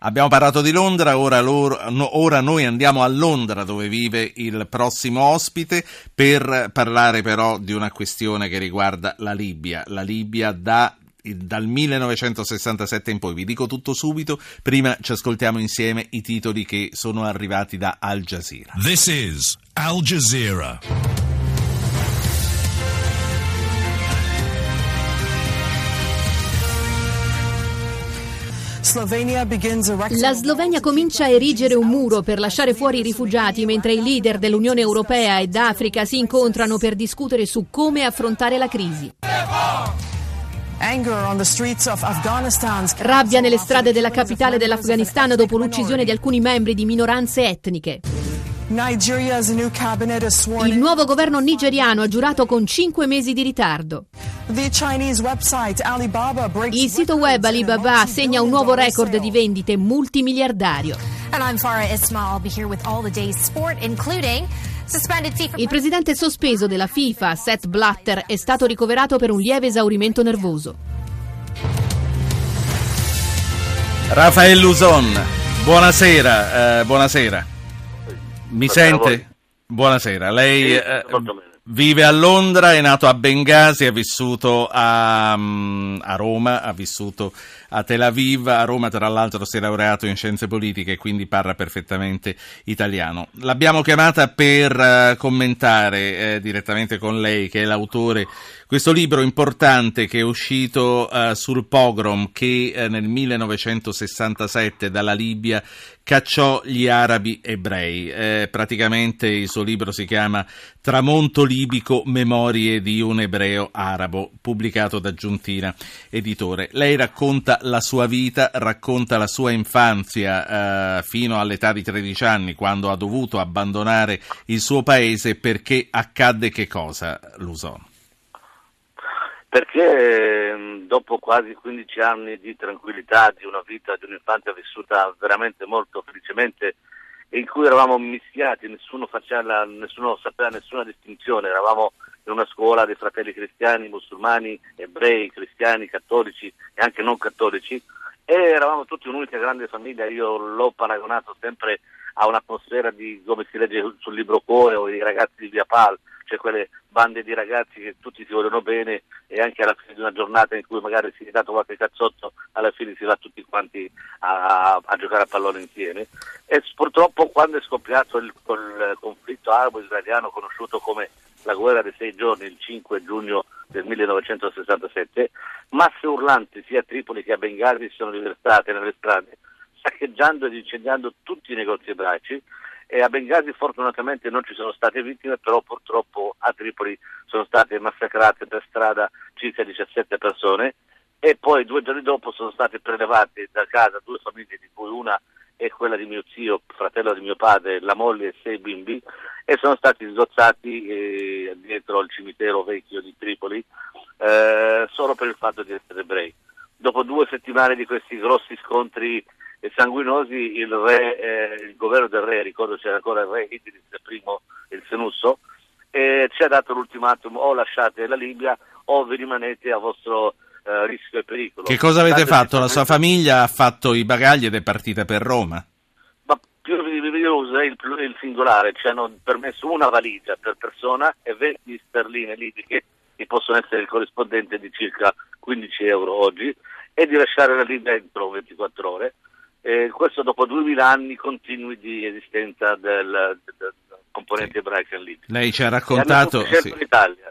Abbiamo parlato di Londra, ora, loro, no, ora, noi andiamo a Londra dove vive il prossimo ospite per parlare però di una questione che riguarda la Libia. La Libia da, dal 1967 in poi. Vi dico tutto subito, prima ci ascoltiamo insieme i titoli che sono arrivati da Al Jazeera. This is Al Jazeera. La Slovenia comincia a erigere un muro per lasciare fuori i rifugiati mentre i leader dell'Unione Europea e d'Africa si incontrano per discutere su come affrontare la crisi. Rabbia nelle strade della capitale dell'Afghanistan dopo l'uccisione di alcuni membri di minoranze etniche. Il nuovo governo nigeriano ha giurato con cinque mesi di ritardo. Il sito web Alibaba segna un nuovo record di vendite multimiliardario. Il presidente sospeso della FIFA, Seth Blatter, è stato ricoverato per un lieve esaurimento nervoso. Rafael Luzon, buonasera, eh, buonasera. Mi sente? Buonasera, lei... Eh, Vive a Londra, è nato a Bengasi, ha vissuto a, mm, a, Roma, ha vissuto a Tel Aviv, a Roma tra l'altro si è laureato in scienze politiche e quindi parla perfettamente italiano. L'abbiamo chiamata per uh, commentare eh, direttamente con lei, che è l'autore, questo libro importante che è uscito uh, sul pogrom che uh, nel 1967 dalla Libia cacciò gli arabi ebrei. Eh, praticamente il suo libro si chiama Tramonto libico, memorie di un ebreo arabo, pubblicato da Giuntina Editore. Lei racconta la sua vita, racconta la sua infanzia eh, fino all'età di 13 anni, quando ha dovuto abbandonare il suo paese perché accadde che cosa, Luson? Perché ehm, dopo quasi 15 anni di tranquillità, di una vita, di un'infanzia vissuta veramente molto felicemente, in cui eravamo mischiati, nessuno, faceva, nessuno sapeva nessuna distinzione, eravamo in una scuola di fratelli cristiani, musulmani, ebrei, cristiani, cattolici e anche non cattolici, e eravamo tutti un'unica grande famiglia, io l'ho paragonato sempre a un'atmosfera di come si legge sul libro cuore o i ragazzi di Via Pal, cioè quelle bande di ragazzi che tutti si vogliono bene e anche alla fine di una giornata in cui magari si è dato qualche cazzotto, alla fine si va tutti quanti a, a giocare a pallone insieme. E purtroppo quando è scoppiato il, il conflitto arabo-israeliano conosciuto come la guerra dei sei giorni, il 5 giugno del 1967, masse urlanti sia a Tripoli che a Benghazi si sono riversate nelle strade, saccheggiando ed incendiando tutti i negozi ebraici e a Benghazi fortunatamente non ci sono state vittime, però purtroppo a Tripoli sono state massacrate per strada circa 17 persone e poi due giorni dopo sono state prelevate da casa due famiglie di cui una è quella di mio zio, fratello di mio padre, la moglie e sei bimbi e sono stati sgozzati eh, dietro al cimitero vecchio di Tripoli eh, solo per il fatto di essere ebrei. Dopo due settimane di questi grossi scontri e sanguinosi il, re, eh, il governo del re, ricordo c'era ancora il re Idris I, il Senusso, e ci ha dato l'ultimatum o lasciate la Libia o vi rimanete a vostro eh, rischio e pericolo. Che cosa avete Tanto fatto? La sua famiglia ha fatto i bagagli ed è partita per Roma? Ma più vi usa il, il singolare, ci hanno permesso una valigia per persona e 20 sterline libiche, che possono essere il corrispondente di circa 15 euro oggi, e di lasciare la Libia entro 24 ore eh, questo dopo 2000 anni continui di esistenza del, del, componente sì. ebraico in Libia. Lei ci ha raccontato... Sì. In Italia.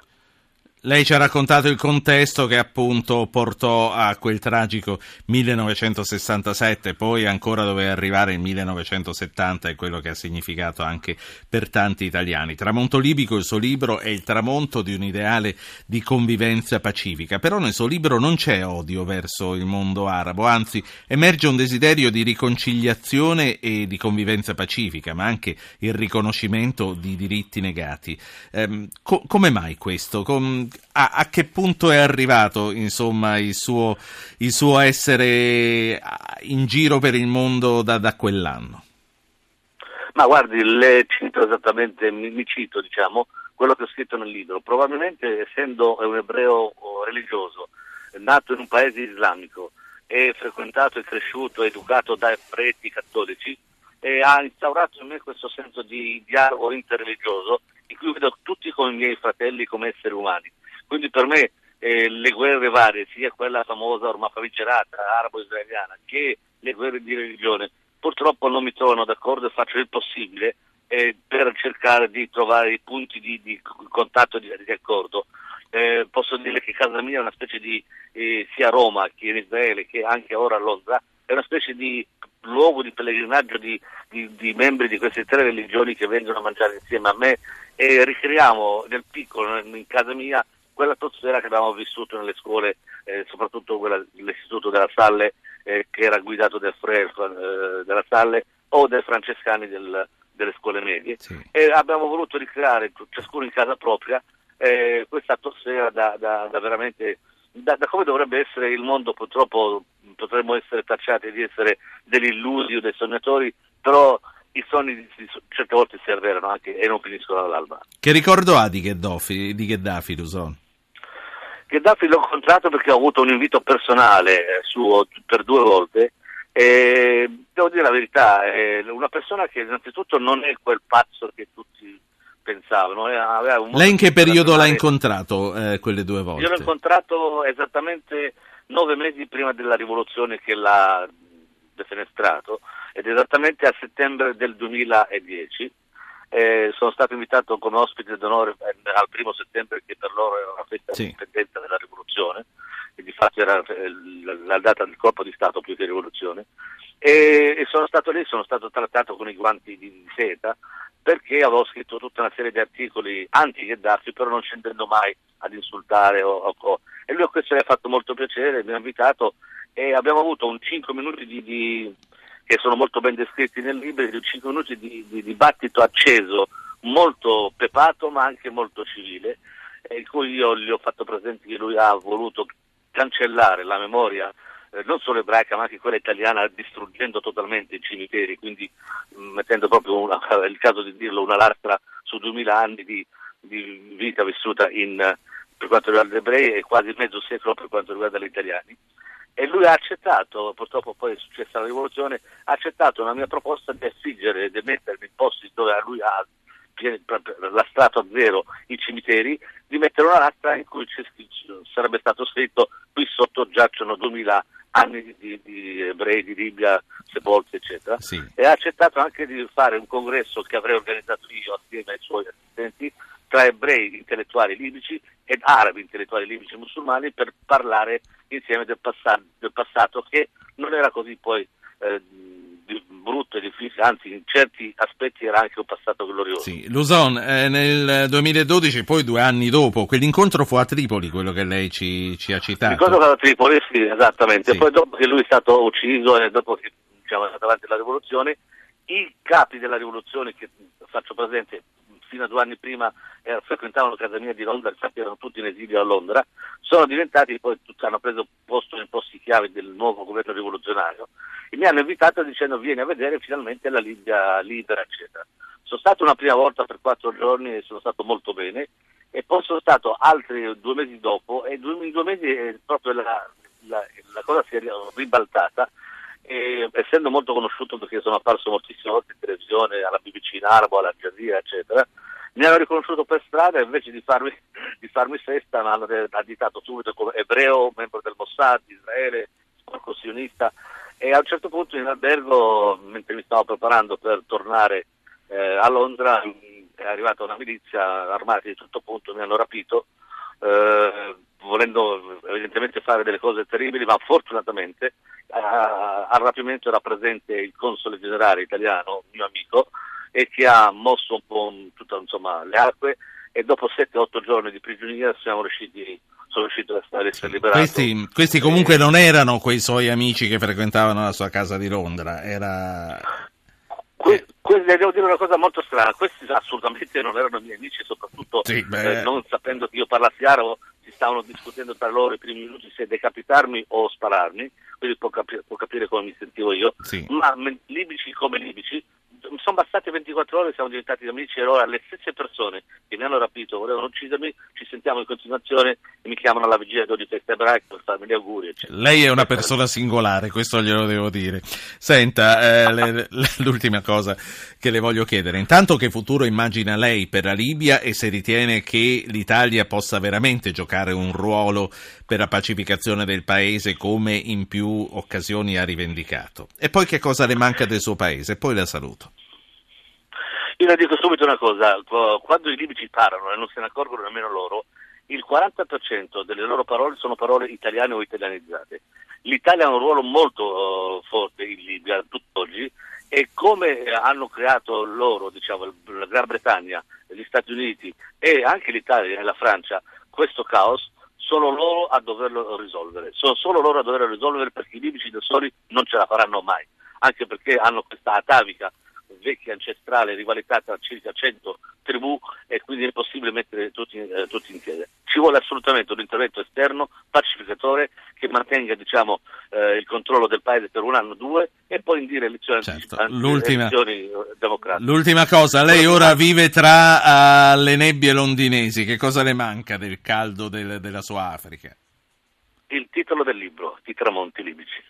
Lei ci ha raccontato il contesto che appunto portò a quel tragico 1967, poi ancora doveva arrivare il 1970 e quello che ha significato anche per tanti italiani. Tramonto libico, il suo libro, è il tramonto di un ideale di convivenza pacifica, però nel suo libro non c'è odio verso il mondo arabo, anzi emerge un desiderio di riconciliazione e di convivenza pacifica, ma anche il riconoscimento di diritti negati. Eh, co- come mai questo? Com- a, a, che punto è arrivato insomma, il, suo, il, suo, essere in giro per il mondo da, da quell'anno? Ma guardi, le cito esattamente, mi, mi, cito diciamo, quello che ho scritto nel libro. Probabilmente essendo un ebreo religioso, nato in un paese islamico, e frequentato e cresciuto, educato da preti cattolici, e ha instaurato in me questo senso di dialogo interreligioso in cui vedo tutti come i miei fratelli, come esseri umani. Quindi per me eh, le guerre varie, sia quella famosa ormai famigerata arabo-israeliana che le guerre di religione, purtroppo non mi trovano d'accordo e faccio il possibile eh, per cercare di trovare i punti di, di contatto e di, di accordo. Eh, posso dire che casa mia è una specie di, eh, sia Roma che in Israele che anche ora a Londra, è una specie di luogo di pellegrinaggio di, di, di, membri di queste tre religioni che vengono a mangiare insieme a me e ricreiamo nel piccolo, in casa mia, quell'atmosfera che abbiamo vissuto nelle scuole, eh, soprattutto quella, l'istituto della Salle eh, che era guidato da Frère eh, della Salle o dai francescani del, delle scuole medie sì. e abbiamo voluto ricreare ciascuno in casa propria eh, questa atmosfera da, da, da veramente da, da, come dovrebbe essere il mondo purtroppo potremmo essere tacciati di essere degli illusi o dei sognatori però i sogni certe volte si avverano anche e non finiscono all'alba. Che ricordo ha di Gheddafi, di Gheddafi Luson? Gheddafi l'ho incontrato perché ho avuto un invito personale eh, suo per due volte e devo dire la verità, è una persona che innanzitutto non è quel pazzo che tutti pensavano. Lei in che periodo l'ha incontrato eh, quelle due volte? Io l'ho incontrato esattamente nove mesi prima della rivoluzione che l'ha defenestrato ed esattamente a settembre del 2010 eh, sono stato invitato come ospite d'onore eh, al primo settembre che per loro era una festa sì. di indipendenza della rivoluzione e di fatto era eh, la data del colpo di Stato più che rivoluzione e, e, sono stato lì, sono stato trattato con i guanti di, di seta perché avevo scritto tutta una serie di articoli anti-Gheddafi però non scendendo mai ad insultare o, o, e lui a questo le ha fatto molto piacere, mi ha invitato e abbiamo avuto un 5 minuti di, di che sono molto ben descritti nel libro, di 5 minuti di, di dibattito acceso, molto pepato ma anche molto civile, in cui io gli ho fatto presente che lui ha voluto cancellare la memoria eh, non solo ebraica ma anche quella italiana distruggendo totalmente i cimiteri, quindi mm, mettendo proprio, una, è il caso di dirlo, una lastra su duemila anni di, di, vita vissuta in, per quanto riguarda gli ebrei e quasi mezzo secolo per quanto riguarda gli italiani e lui ha accettato, purtroppo poi è successa la rivoluzione, ha accettato una mia proposta di affiggere, di mettermi in posti dove a lui ha lastrato a zero i cimiteri, di mettere una lastra in cui sarebbe stato scritto qui sotto giacciono 2000 anni di, di, di ebrei di Libia sepolti eccetera sì. e ha accettato anche di fare un congresso che avrei organizzato io assieme ai suoi assistenti tra ebrei intellettuali libici ed arabi intellettuali libici e musulmani per parlare insieme del passato, del passato che non era così poi eh, brutto e difficile, anzi in certi aspetti era anche un passato glorioso. Sì, Luzon, eh, nel 2012, poi due anni dopo, quell'incontro fu a Tripoli, quello che lei ci, ci ha citato. L'incontro fu a Tripoli, sì, esattamente, sì. poi dopo che lui è stato ucciso e dopo che diciamo, è andata avanti la rivoluzione, i capi della rivoluzione, che faccio presente fino a due anni prima eh, frequentavano casa mia di Londra, infatti erano tutti in esilio a Londra, sono diventati poi tutti hanno preso posto nei posti chiave del nuovo governo rivoluzionario e mi hanno invitato dicendo vieni a vedere finalmente la Libia libera, eccetera. Sono stato una prima volta per quattro giorni e sono stato molto bene e poi sono stato altri due mesi dopo e due, in due mesi eh, proprio la, la, la cosa si è ribaltata e, essendo molto conosciuto perché sono apparso moltissime volte in televisione, alla BBC in arabo, alla Jazeera, eccetera, mi hanno riconosciuto per strada e invece di farmi, di farmi festa mi hanno additato subito come ebreo, membro del Mossad di Israele, sporco sionista. E a un certo punto in albergo, mentre mi stavo preparando per tornare eh, a Londra, è arrivata una milizia armati di tutto punto, mi hanno rapito, eh, volendo evidentemente fare delle cose terribili, ma fortunatamente al rapimento era presente il console generale italiano, mio amico, e che ha mosso un po' tutte le acque e dopo 7-8 giorni di prigionia siamo riusciti sono riuscito a essere liberato. Questi, questi comunque non erano quei suoi amici che frequentavano la sua casa di Londra, era... Que- que- devo dire una cosa molto strana, questi assolutamente non erano miei amici, soprattutto sì, eh, non sapendo che io parlassi arabo, si stavano discutendo tra loro i primi minuti se decapitarmi o spararmi, quindi può, capi- può capire come mi sentivo io, sì. ma libici come libici, sono bastati 24 ore siamo diventati amici e ora le stesse persone che mi hanno rapito, volevano uccidermi, ci sentiamo in continuazione e mi chiamano alla vigilia di festa ebraica per farmi gli auguri. Eccetera. Lei è una persona singolare, questo glielo devo dire. Senta, eh, l'ultima cosa che le voglio chiedere, intanto che futuro immagina lei per la Libia e se ritiene che l'Italia possa veramente giocare un ruolo per la pacificazione del paese come in più occasioni ha rivendicato. E poi che cosa le manca del suo paese? Poi la saluto. Io le dico subito una cosa, quando i libici parlano e non se ne accorgono nemmeno loro, il 40% delle loro parole sono parole italiane o italianizzate. L'Italia ha un ruolo molto uh, forte in Libia tutt'oggi e come hanno creato loro, diciamo, la Gran Bretagna, gli Stati Uniti e anche l'Italia e la Francia questo caos, sono loro a doverlo risolvere. Sono solo loro a doverlo risolvere perché i libici da soli non ce la faranno mai, anche perché hanno questa atavica vecchia ancestrale rivalità tra circa 100 tribù e quindi è impossibile mettere tutti, eh, tutti in piedi. Ci vuole assolutamente un intervento esterno, pacificatore, che mantenga diciamo, eh, il controllo del paese per un anno o due e poi indire elezioni, certo. l'ultima, elezioni democratiche. L'ultima cosa, lei ora vive tra uh, le nebbie londinesi, che cosa le manca del caldo del, della sua Africa? Il titolo del libro, I tramonti libici.